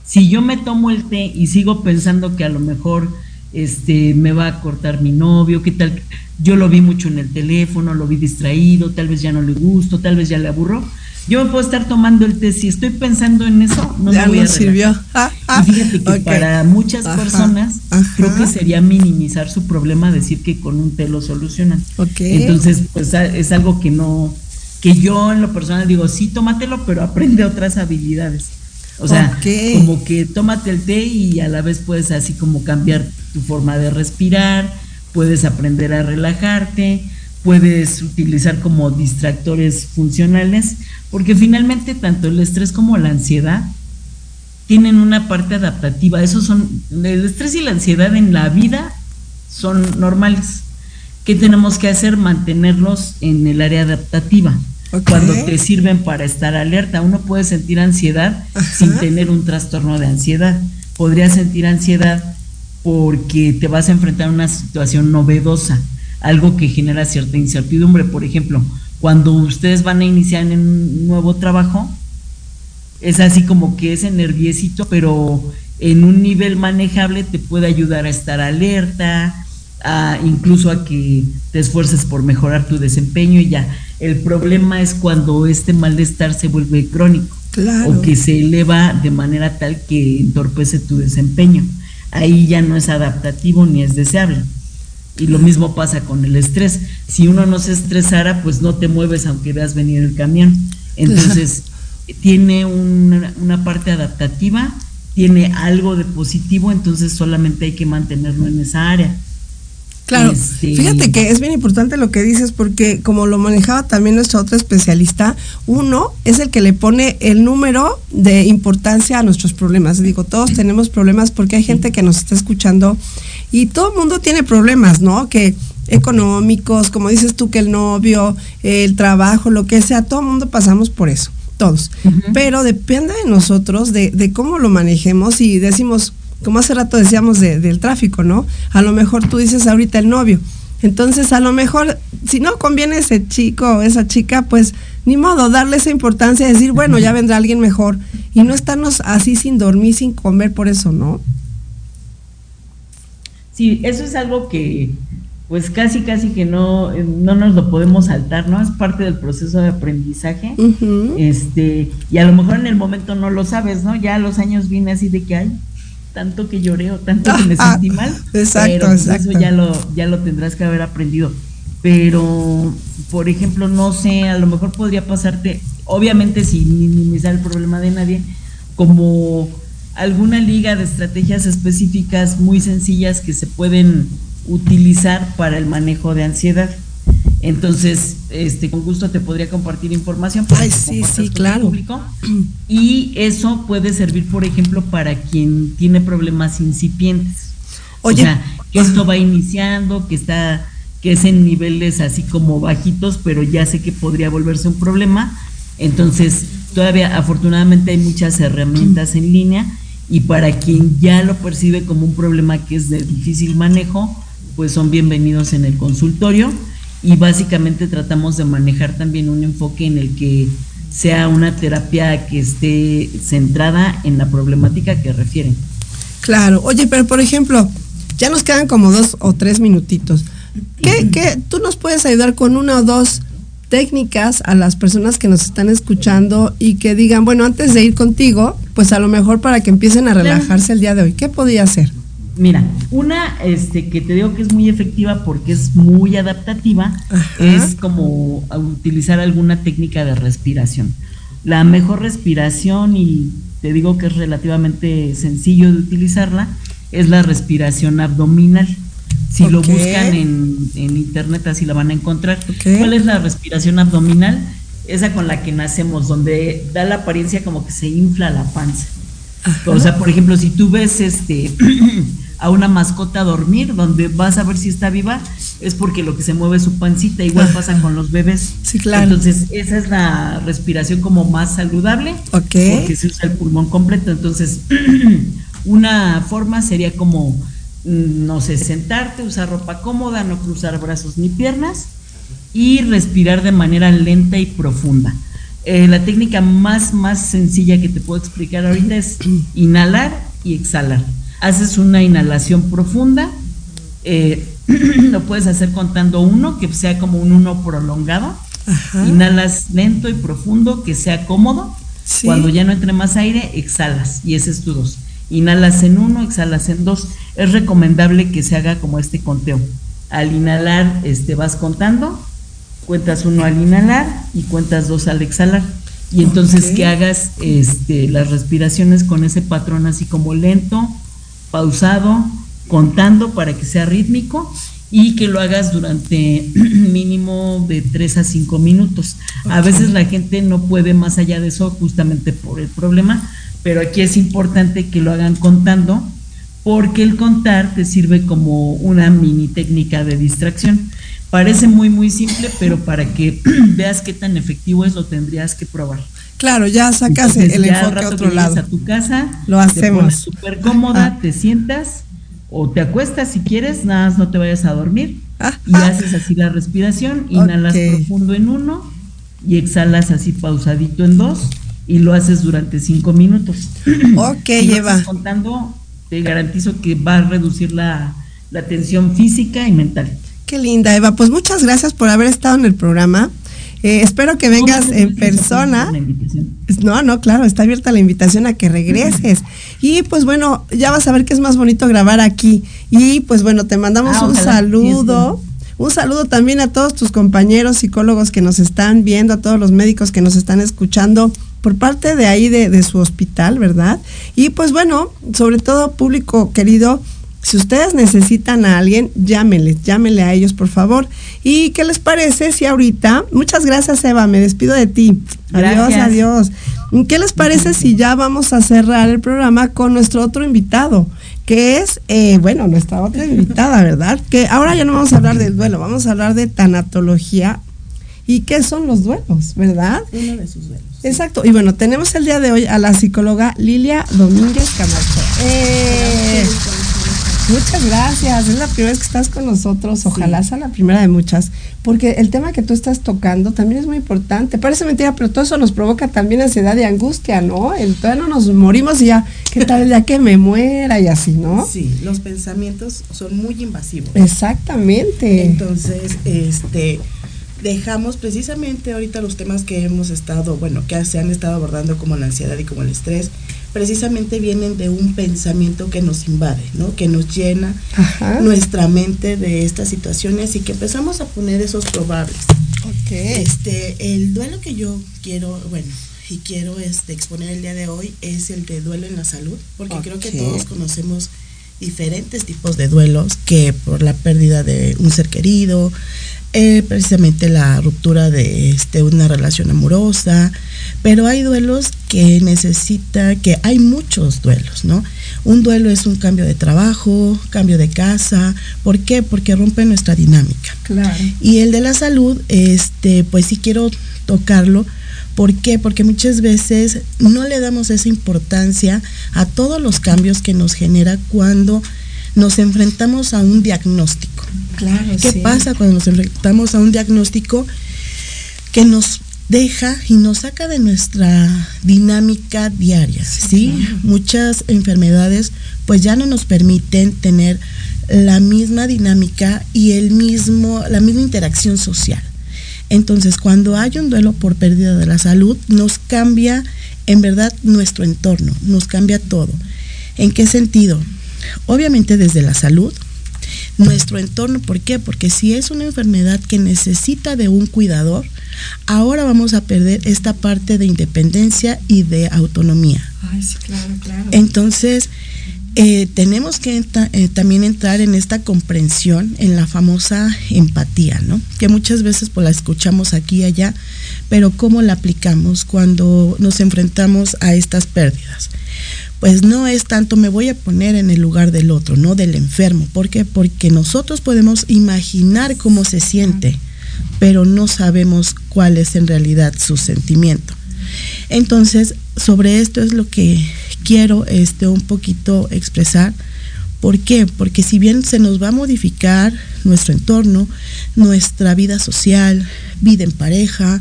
si yo me tomo el té y sigo pensando que a lo mejor este me va a cortar mi novio, qué tal, yo lo vi mucho en el teléfono, lo vi distraído, tal vez ya no le gusto, tal vez ya le aburro, yo me puedo estar tomando el té, si estoy pensando en eso, no me voy a sirvió. Ah, ah, y fíjate que para muchas personas creo que sería minimizar su problema decir que con un té lo solucionan. Entonces, pues es algo que no, que yo en lo personal digo, sí, tómatelo, pero aprende otras habilidades. O sea, como que tómate el té y a la vez puedes así como cambiar tu forma de respirar, puedes aprender a relajarte, puedes utilizar como distractores funcionales, porque finalmente tanto el estrés como la ansiedad tienen una parte adaptativa. Esos son, el estrés y la ansiedad en la vida son normales. ¿Qué tenemos que hacer? Mantenerlos en el área adaptativa. Cuando te sirven para estar alerta, uno puede sentir ansiedad sin tener un trastorno de ansiedad. Podría sentir ansiedad porque te vas a enfrentar a una situación novedosa algo que genera cierta incertidumbre. Por ejemplo, cuando ustedes van a iniciar en un nuevo trabajo, es así como que ese nerviosito, pero en un nivel manejable te puede ayudar a estar alerta, a, incluso a que te esfuerces por mejorar tu desempeño y ya. El problema es cuando este malestar se vuelve crónico o que se eleva de manera tal que entorpece tu desempeño. Ahí ya no es adaptativo ni es deseable. Y lo mismo pasa con el estrés. Si uno no se estresara, pues no te mueves aunque veas venir el camión. Entonces, tiene una, una, parte adaptativa, tiene algo de positivo, entonces solamente hay que mantenerlo en esa área. Claro, este, fíjate que es bien importante lo que dices porque como lo manejaba también nuestro otro especialista, uno es el que le pone el número de importancia a nuestros problemas. Digo, todos tenemos problemas porque hay gente que nos está escuchando y todo el mundo tiene problemas, ¿no? Que económicos, como dices tú, que el novio, el trabajo, lo que sea, todo el mundo pasamos por eso, todos. Pero depende de nosotros, de, de, cómo lo manejemos y decimos, como hace rato decíamos del tráfico, ¿no? A lo mejor tú dices ahorita el novio. Entonces, a lo mejor, si no conviene ese chico o esa chica, pues ni modo, darle esa importancia, decir, bueno, ya vendrá alguien mejor y no estarnos así sin dormir, sin comer por eso, ¿no? Sí, eso es algo que pues casi casi que no, no nos lo podemos saltar, ¿no? Es parte del proceso de aprendizaje. Este, y a lo mejor en el momento no lo sabes, ¿no? Ya a los años viene así de que hay tanto que lloré o tanto que me sentí mal. Exacto, pero pues, eso ya lo, ya lo tendrás que haber aprendido. Pero, por ejemplo, no sé, a lo mejor podría pasarte, obviamente sin minimizar el problema de nadie, como alguna liga de estrategias específicas muy sencillas que se pueden utilizar para el manejo de ansiedad. Entonces, este, con gusto te podría compartir información para sí, sí, claro. público. Y eso puede servir, por ejemplo, para quien tiene problemas incipientes. Oye, o sea, que esto va iniciando, que está, que es en niveles así como bajitos, pero ya sé que podría volverse un problema. Entonces, todavía afortunadamente hay muchas herramientas en línea y para quien ya lo percibe como un problema que es de difícil manejo, pues son bienvenidos en el consultorio y básicamente tratamos de manejar también un enfoque en el que sea una terapia que esté centrada en la problemática que refieren. Claro, oye, pero por ejemplo, ya nos quedan como dos o tres minutitos. ¿Qué, qué, tú nos puedes ayudar con una o dos técnicas a las personas que nos están escuchando y que digan, bueno, antes de ir contigo, pues a lo mejor para que empiecen a relajarse el día de hoy, ¿qué podría hacer? Mira, una este, que te digo que es muy efectiva porque es muy adaptativa, es como utilizar alguna técnica de respiración. La mejor respiración, y te digo que es relativamente sencillo de utilizarla, es la respiración abdominal. Si lo buscan en, internet así la van a encontrar. ¿Cuál es la respiración abdominal? Esa con la que nacemos, donde da la apariencia como que se infla la panza. O sea, por ejemplo, si tú ves este a una mascota dormir, donde vas a ver si está viva, es porque lo que se mueve es su pancita, igual pasa con los bebés. Sí, claro. Entonces, esa es la respiración como más saludable, porque se usa el pulmón completo. Entonces, una forma sería como Mm, no sé, sentarte, usar ropa cómoda, no cruzar brazos ni piernas y respirar de manera lenta y profunda. eh, la técnica más, más sencilla que te puedo explicar ahorita es inhalar y exhalar. Haces una inhalación profunda, eh, lo puedes hacer contando uno, que sea como un uno prolongado. Inhalas lento y profundo, que sea cómodo. Cuando ya no entre más aire, exhalas y ese es tu dos. Inhalas en uno, exhalas en dos. Es recomendable que se haga como este conteo. Al inhalar, este, vas contando, cuentas uno al inhalar y cuentas dos al exhalar. Y entonces que hagas este, las respiraciones con ese patrón así como lento, pausado, contando para que sea rítmico y que lo hagas durante mínimo de 3 a 5 minutos. A veces la gente no puede más allá de eso justamente por el problema, pero aquí es importante que lo hagan contando porque el contar te sirve como una mini técnica de distracción. Parece muy muy simple, pero para que veas qué tan efectivo es lo tendrías que probar. Claro, ya sacas el enfoque a otro lado. a tu casa, lo hacemos. Súper cómoda, te sientas o te acuestas si quieres, nada más no te vayas a dormir y haces así la respiración, inhalas profundo en uno y exhalas así pausadito en dos y lo haces durante cinco minutos. Ok, lleva. contando, te garantizo que va a reducir la, la tensión física y mental. Qué linda, Eva. Pues muchas gracias por haber estado en el programa. Eh, espero que vengas en persona. No, no, claro, está abierta la invitación a que regreses. Y pues bueno, ya vas a ver que es más bonito grabar aquí. Y pues bueno, te mandamos ah, un saludo. Un saludo también a todos tus compañeros psicólogos que nos están viendo, a todos los médicos que nos están escuchando por parte de ahí de, de su hospital, ¿verdad? Y pues bueno, sobre todo público querido, si ustedes necesitan a alguien, llámenles, llámenle a ellos, por favor. ¿Y qué les parece si ahorita, muchas gracias Eva, me despido de ti. Adiós, adiós. ¿Qué les parece si ya vamos a cerrar el programa con nuestro otro invitado? Que es, eh, bueno, nuestra otra invitada, ¿verdad? Que ahora ya no vamos a hablar del duelo, vamos a hablar de tanatología y qué son los duelos, ¿verdad? Uno de sus duelos. Exacto. Y bueno, tenemos el día de hoy a la psicóloga Lilia Domínguez Camacho. Eh, Muchas gracias. Es la primera vez que estás con nosotros. Ojalá sea la primera de muchas. Porque el tema que tú estás tocando también es muy importante. Parece mentira, pero todo eso nos provoca también ansiedad y angustia, ¿no? El, todavía no nos morimos y ya, ¿qué tal ya que me muera y así, ¿no? Sí, los pensamientos son muy invasivos. Exactamente. Entonces, este dejamos precisamente ahorita los temas que hemos estado, bueno, que se han estado abordando como la ansiedad y como el estrés, precisamente vienen de un pensamiento que nos invade, ¿no? Que nos llena nuestra mente de estas situaciones y que empezamos a poner esos probables. Okay. Este, el duelo que yo quiero, bueno, y quiero este, exponer el día de hoy es el de duelo en la salud, porque creo que todos conocemos diferentes tipos de duelos que por la pérdida de un ser querido, eh, precisamente la ruptura de este, una relación amorosa, pero hay duelos que necesita, que hay muchos duelos, ¿no? Un duelo es un cambio de trabajo, cambio de casa, ¿por qué? Porque rompe nuestra dinámica. Claro. Y el de la salud, este, pues sí quiero tocarlo, ¿Por qué? Porque muchas veces no le damos esa importancia a todos los cambios que nos genera cuando nos enfrentamos a un diagnóstico. Claro, ¿Qué pasa cuando nos enfrentamos a un diagnóstico que nos deja y nos saca de nuestra dinámica diaria, ¿sí? Muchas enfermedades pues ya no nos permiten tener la misma dinámica y el mismo la misma interacción social. Entonces, cuando hay un duelo por pérdida de la salud, nos cambia en verdad nuestro entorno, nos cambia todo. ¿En qué sentido? Obviamente desde la salud, nuestro entorno, ¿por qué? Porque si es una enfermedad que necesita de un cuidador, ahora vamos a perder esta parte de independencia y de autonomía. Ay, sí, claro, claro. Entonces, eh, tenemos que eh, también entrar en esta comprensión, en la famosa empatía, ¿no? Que muchas veces pues la escuchamos aquí y allá, pero ¿cómo la aplicamos cuando nos enfrentamos a estas pérdidas? Pues no es tanto me voy a poner en el lugar del otro, no del enfermo. ¿Por qué? Porque nosotros podemos imaginar cómo se siente, pero no sabemos cuál es en realidad su sentimiento. Entonces, sobre esto es lo que quiero este, un poquito expresar. ¿Por qué? Porque si bien se nos va a modificar nuestro entorno, nuestra vida social, vida en pareja,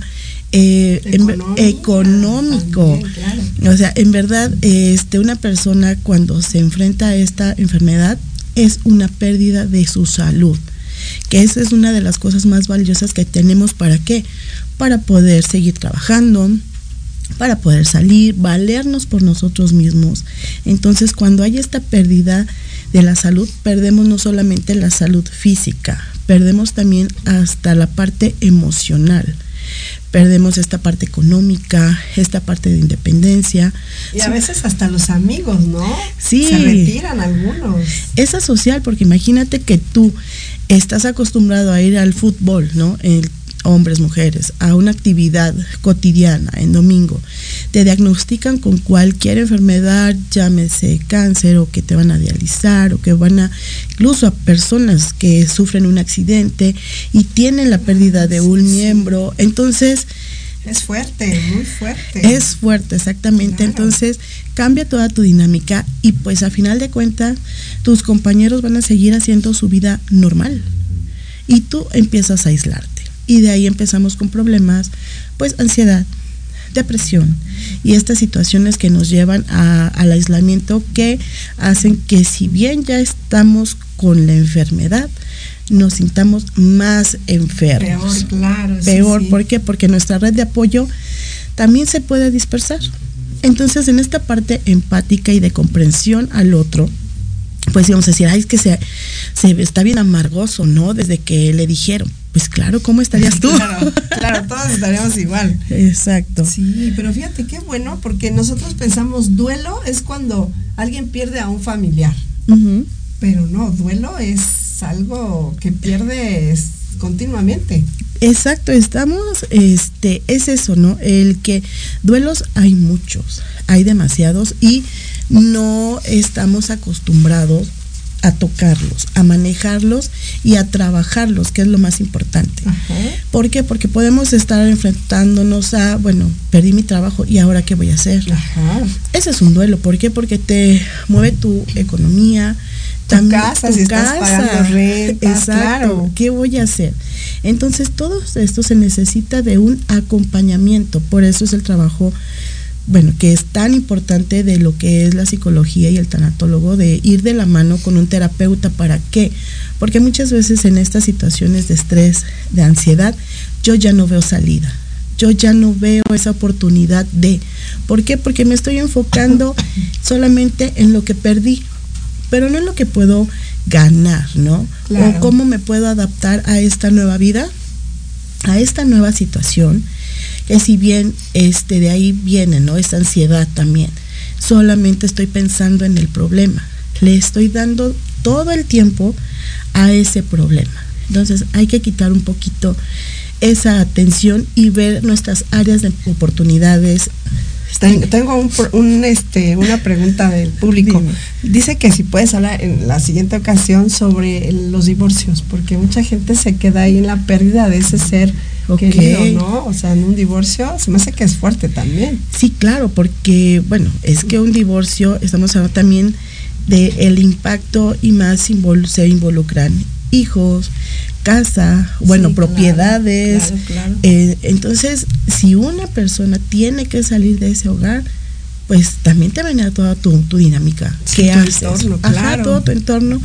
eh, económico. O sea, en verdad, este, una persona cuando se enfrenta a esta enfermedad es una pérdida de su salud, que esa es una de las cosas más valiosas que tenemos para qué, para poder seguir trabajando, para poder salir, valernos por nosotros mismos. Entonces, cuando hay esta pérdida de la salud, perdemos no solamente la salud física, perdemos también hasta la parte emocional. Perdemos esta parte económica, esta parte de independencia. Y a veces hasta los amigos, ¿no? Sí. Se retiran algunos. Esa social, porque imagínate que tú estás acostumbrado a ir al fútbol, ¿no? El hombres, mujeres, a una actividad cotidiana en domingo, te diagnostican con cualquier enfermedad, llámese cáncer o que te van a dializar o que van a, incluso a personas que sufren un accidente y tienen la pérdida de un miembro, entonces... Es fuerte, muy fuerte. Es fuerte, exactamente. Entonces cambia toda tu dinámica y pues a final de cuentas tus compañeros van a seguir haciendo su vida normal. Y tú empiezas a aislarte y de ahí empezamos con problemas, pues ansiedad, depresión y estas situaciones que nos llevan al aislamiento que hacen que si bien ya estamos con la enfermedad, nos sintamos más enfermos. Peor, claro. Peor, ¿por qué? Porque nuestra red de apoyo también se puede dispersar. Entonces, en esta parte empática y de comprensión al otro, pues íbamos a decir, ay, es que se, se está bien amargoso, ¿no? Desde que le dijeron, pues claro, ¿cómo estarías tú? Claro, claro, todos estaríamos igual. Exacto. Sí, pero fíjate qué bueno, porque nosotros pensamos duelo es cuando alguien pierde a un familiar. Pero no, duelo es algo que pierdes continuamente. Exacto, estamos, este, es eso, ¿no? El que duelos hay muchos, hay demasiados y no estamos acostumbrados a tocarlos, a manejarlos y a trabajarlos, que es lo más importante. ¿Por qué? Porque podemos estar enfrentándonos a, bueno, perdí mi trabajo y ahora qué voy a hacer. Ese es un duelo. ¿Por qué? Porque te mueve tu economía, tu casa, si estás pagando renta, exacto, ¿qué voy a hacer? Entonces, todo esto se necesita de un acompañamiento, por eso es el trabajo bueno, que es tan importante de lo que es la psicología y el tanatólogo, de ir de la mano con un terapeuta. ¿Para qué? Porque muchas veces en estas situaciones de estrés, de ansiedad, yo ya no veo salida. Yo ya no veo esa oportunidad de. ¿Por qué? Porque me estoy enfocando solamente en lo que perdí, pero no en lo que puedo ganar, ¿no? O cómo me puedo adaptar a esta nueva vida, a esta nueva situación que si bien este, de ahí viene, ¿no? Esa ansiedad también. Solamente estoy pensando en el problema. Le estoy dando todo el tiempo a ese problema. Entonces hay que quitar un poquito esa atención y ver nuestras áreas de oportunidades. Tengo un, este, una pregunta del público. Dice que si puedes hablar en la siguiente ocasión sobre los divorcios, porque mucha gente se queda ahí en la pérdida de ese ser Okay. ¿no? O sea, en un divorcio se me hace que es fuerte también. Sí, claro, porque, bueno, es que un divorcio, estamos hablando también de el impacto y más se involucran hijos, casa, bueno, propiedades. Eh, entonces, si una persona tiene que salir de ese hogar, pues también te venía toda tu, tu dinámica. ¿Qué haces? Ajá, todo tu entorno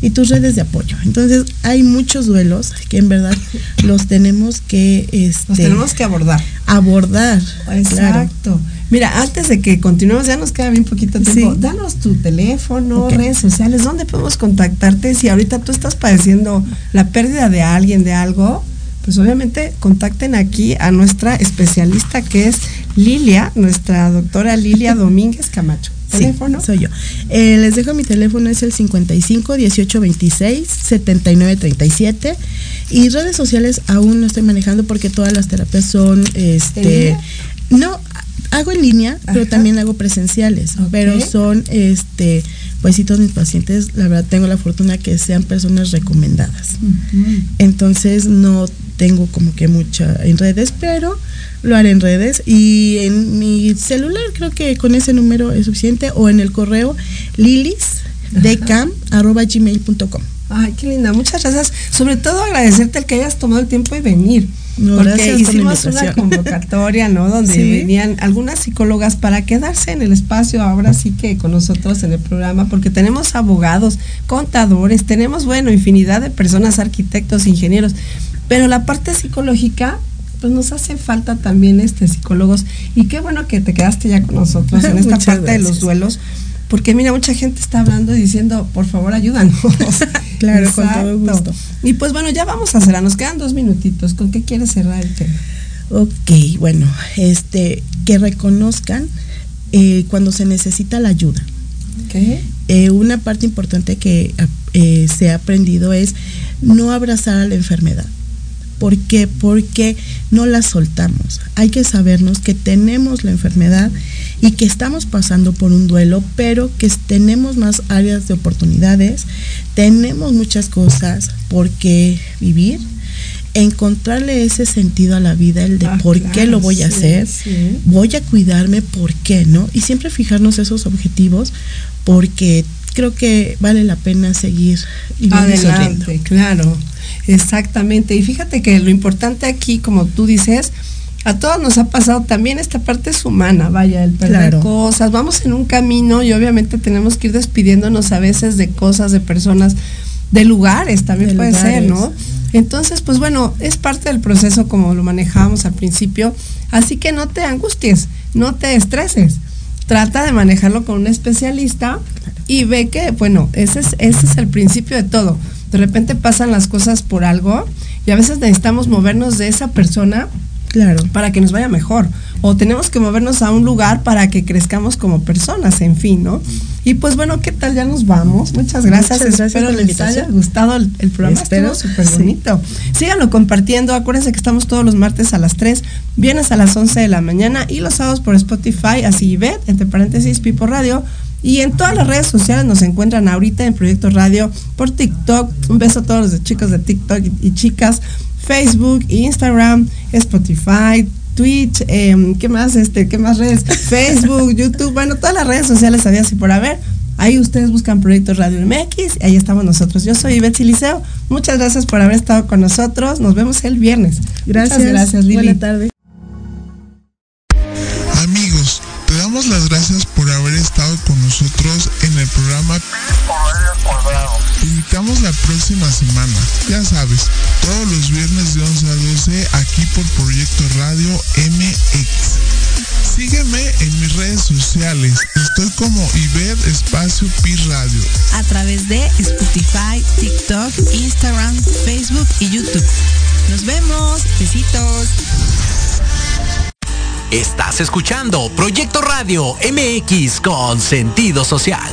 y tus redes de apoyo. Entonces hay muchos duelos que en verdad los tenemos que... Este, los tenemos que abordar. Abordar. Exacto. Mira, antes de que continuemos, ya nos queda bien poquito tiempo. Danos tu teléfono, redes sociales, ¿dónde podemos contactarte? Si ahorita tú estás padeciendo la pérdida de alguien, de algo, pues obviamente contacten aquí a nuestra especialista que es Lilia, nuestra doctora Lilia Domínguez Camacho. ¿Teléfono? soy yo. Eh, les dejo mi teléfono, es el 55 18 26 79 37. Y redes sociales aún no estoy manejando porque todas las terapias son, este, no, hago en línea, pero también hago presenciales, pero son, este, pues sí, todos mis pacientes, la verdad, tengo la fortuna que sean personas recomendadas. Entonces no tengo como que mucha en redes, pero lo haré en redes y en mi celular creo que con ese número es suficiente o en el correo lilisdecam.gmail.com Ay, qué linda, muchas gracias. Sobre todo agradecerte el que hayas tomado el tiempo de venir. Porque hicimos una convocatoria, ¿no? Donde venían algunas psicólogas para quedarse en el espacio ahora sí que con nosotros en el programa, porque tenemos abogados, contadores, tenemos, bueno, infinidad de personas, arquitectos, ingenieros, pero la parte psicológica pues nos hace falta también este psicólogos. Y qué bueno que te quedaste ya con nosotros en esta parte de los duelos porque mira, mucha gente está hablando y diciendo, por favor, ayúdanos. claro, con todo gusto. Y pues bueno, ya vamos a cerrar, nos quedan dos minutitos. ¿Con qué quieres cerrar el tema? Ok, bueno, este, que reconozcan eh, cuando se necesita la ayuda. Eh, una parte importante que eh, se ha aprendido es no abrazar a la enfermedad. ¿Por qué? Porque no la soltamos. Hay que sabernos que tenemos la enfermedad y que estamos pasando por un duelo, pero que tenemos más áreas de oportunidades, tenemos muchas cosas por qué vivir, encontrarle ese sentido a la vida, el de ah, por qué lo voy a hacer, voy a cuidarme, por qué, ¿no? Y siempre fijarnos esos objetivos porque creo que vale la pena seguir Adelante, claro. Exactamente. Y fíjate que lo importante aquí, como tú dices, a todos nos ha pasado también esta parte es humana, vaya, el perder cosas. Vamos en un camino y obviamente tenemos que ir despidiéndonos a veces de cosas, de personas, de lugares, también puede ser, ¿no? Entonces, pues bueno, es parte del proceso como lo manejábamos al principio. Así que no te angusties, no te estreses. Trata de manejarlo con un especialista y ve que, bueno, ese es, ese es el principio de todo. De repente pasan las cosas por algo y a veces necesitamos movernos de esa persona Claro. Para que nos vaya mejor. O tenemos que movernos a un lugar para que crezcamos como personas, en fin, ¿no? Y pues bueno, ¿qué tal? Ya nos vamos. Muchas gracias. gracias Espero les haya gustado el, programa. Espero. súper bonito. Síganlo compartiendo. Acuérdense que estamos todos los martes a las 3, viernes a las 11 de la mañana y los sábados por Spotify, así ve, entre paréntesis, Pipo Radio y en todas las redes sociales nos encuentran ahorita en Proyecto Radio, por TikTok. Un beso a todos los chicos de TikTok y, chicas. Facebook, Instagram, Spotify, Twitch, em, ¿qué más? Este, ¿qué más redes? Facebook, YouTube, bueno, todas las redes sociales había así por haber. Ahí ustedes buscan Proyecto Radio MX y ahí estamos nosotros. Yo soy Betsy Liceo. Muchas gracias por haber estado con nosotros. Nos vemos el viernes. Gracias. gracias, Lili. Buenas tardes. Amigos, te damos las gracias nosotros en el programa invitamos la próxima semana, ya sabes, todos los viernes de 11 a 12 aquí por Proyecto Radio MX. Sígueme en mis redes sociales. Estoy como Iber Espacio Pi Radio. A través de Spotify, TikTok, Instagram, Facebook y YouTube. Nos vemos. Besitos. Estás escuchando Proyecto Radio MX con sentido social.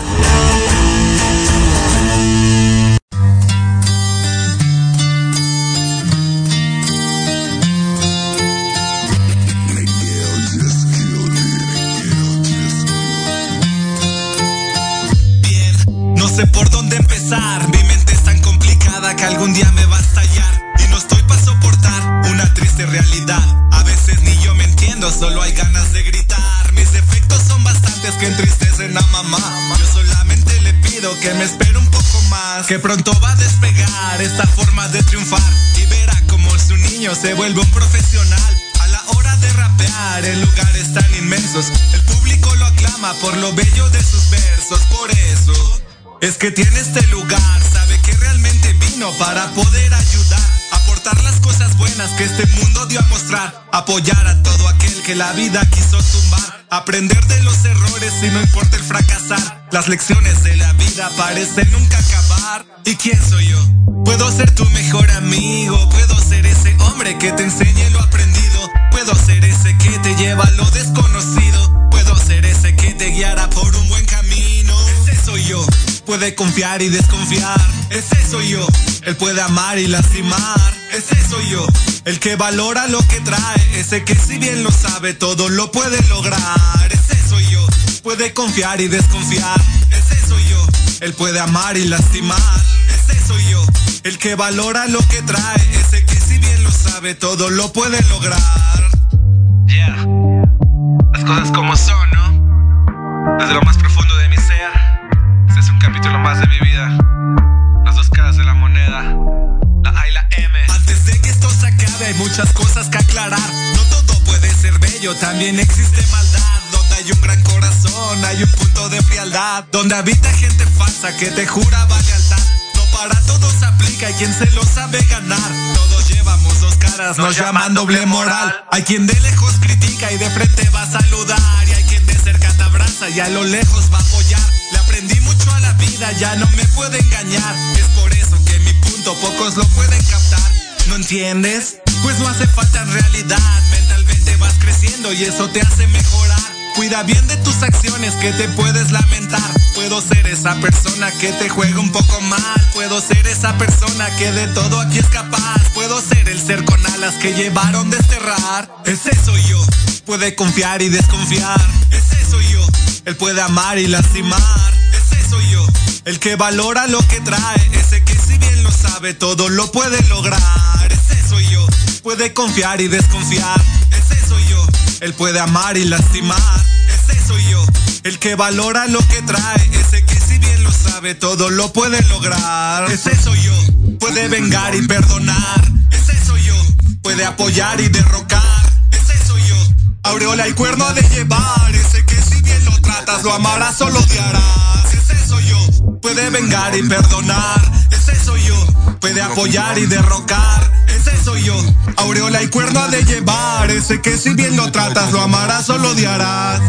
Que pronto va a despegar esta forma de triunfar y verá como su niño se vuelve un profesional. A la hora de rapear en lugares tan inmensos, el público lo aclama por lo bello de sus versos. Por eso es que tiene este lugar, sabe que realmente vino para poder ayudar aportar las cosas buenas que este mundo dio a mostrar, apoyar a todo aquel que la vida quiso tumbar, aprender de los errores y no importa el fracasar. Las lecciones de la vida parecen nunca acabar. ¿Y quién soy yo? Puedo ser tu mejor amigo, puedo ser ese hombre que te enseñe lo aprendido, puedo ser ese que te lleva a lo desconocido, puedo ser ese que te guiará por un buen camino. Ese soy yo puede confiar y desconfiar. Ese soy yo. Él puede amar y lastimar. Ese soy yo. El que valora lo que trae. Ese que si bien lo sabe todo lo puede lograr. Ese soy yo. Puede confiar y desconfiar. Ese soy yo. Él puede amar y lastimar. Ese soy yo. El que valora lo que trae. Ese que si bien lo sabe todo lo puede lograr. Yeah. Las cosas como son, ¿no? Desde lo más profundo de mi ser es un capítulo más de mi vida. Las dos caras de la moneda, la A y la M. Antes de que esto se acabe, hay muchas cosas que aclarar. No todo puede ser bello, también existe maldad. Hay un gran corazón, hay un punto de frialdad. Donde habita gente falsa que te juraba lealtad. No para todos aplica y quien se lo sabe ganar. Todos llevamos dos caras, nos llaman doble moral. Hay quien de lejos critica y de frente va a saludar. Y hay quien de cerca te abraza y a lo lejos va a apoyar. Le aprendí mucho a la vida, ya no me puede engañar. Es por eso que mi punto pocos lo pueden captar. ¿No entiendes? Pues no hace falta en realidad. Mentalmente vas creciendo y eso te hace mejorar. Cuida bien de tus acciones que te puedes lamentar. Puedo ser esa persona que te juega un poco mal. Puedo ser esa persona que de todo aquí es capaz. Puedo ser el ser con alas que llevaron desterrar. Ese soy yo. Puede confiar y desconfiar. Ese soy yo. Él puede amar y lastimar. Ese soy yo. El que valora lo que trae. Ese que si bien lo sabe todo lo puede lograr. Ese soy yo. Puede confiar y desconfiar. Ese soy yo. Él puede amar y lastimar. Soy yo. El que valora lo que trae. Ese que si bien lo sabe todo lo puede lograr. Ese soy yo. Puede vengar y perdonar. Ese soy yo. Puede apoyar y derrocar. Ese soy yo. Aureola y cuerno de llevar. Ese que si bien lo tratas lo amarás o lo odiarás. Ese soy yo. Puede vengar y perdonar. Ese soy yo. Puede apoyar y derrocar. Ese soy yo. Aureola y cuerno de llevar. Ese que si bien lo tratas lo amarás o lo odiarás.